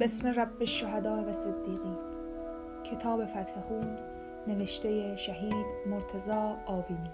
بسم رب الشهدا و صدیقین. کتاب فتح خون نوشته شهید مرتزا آوینی.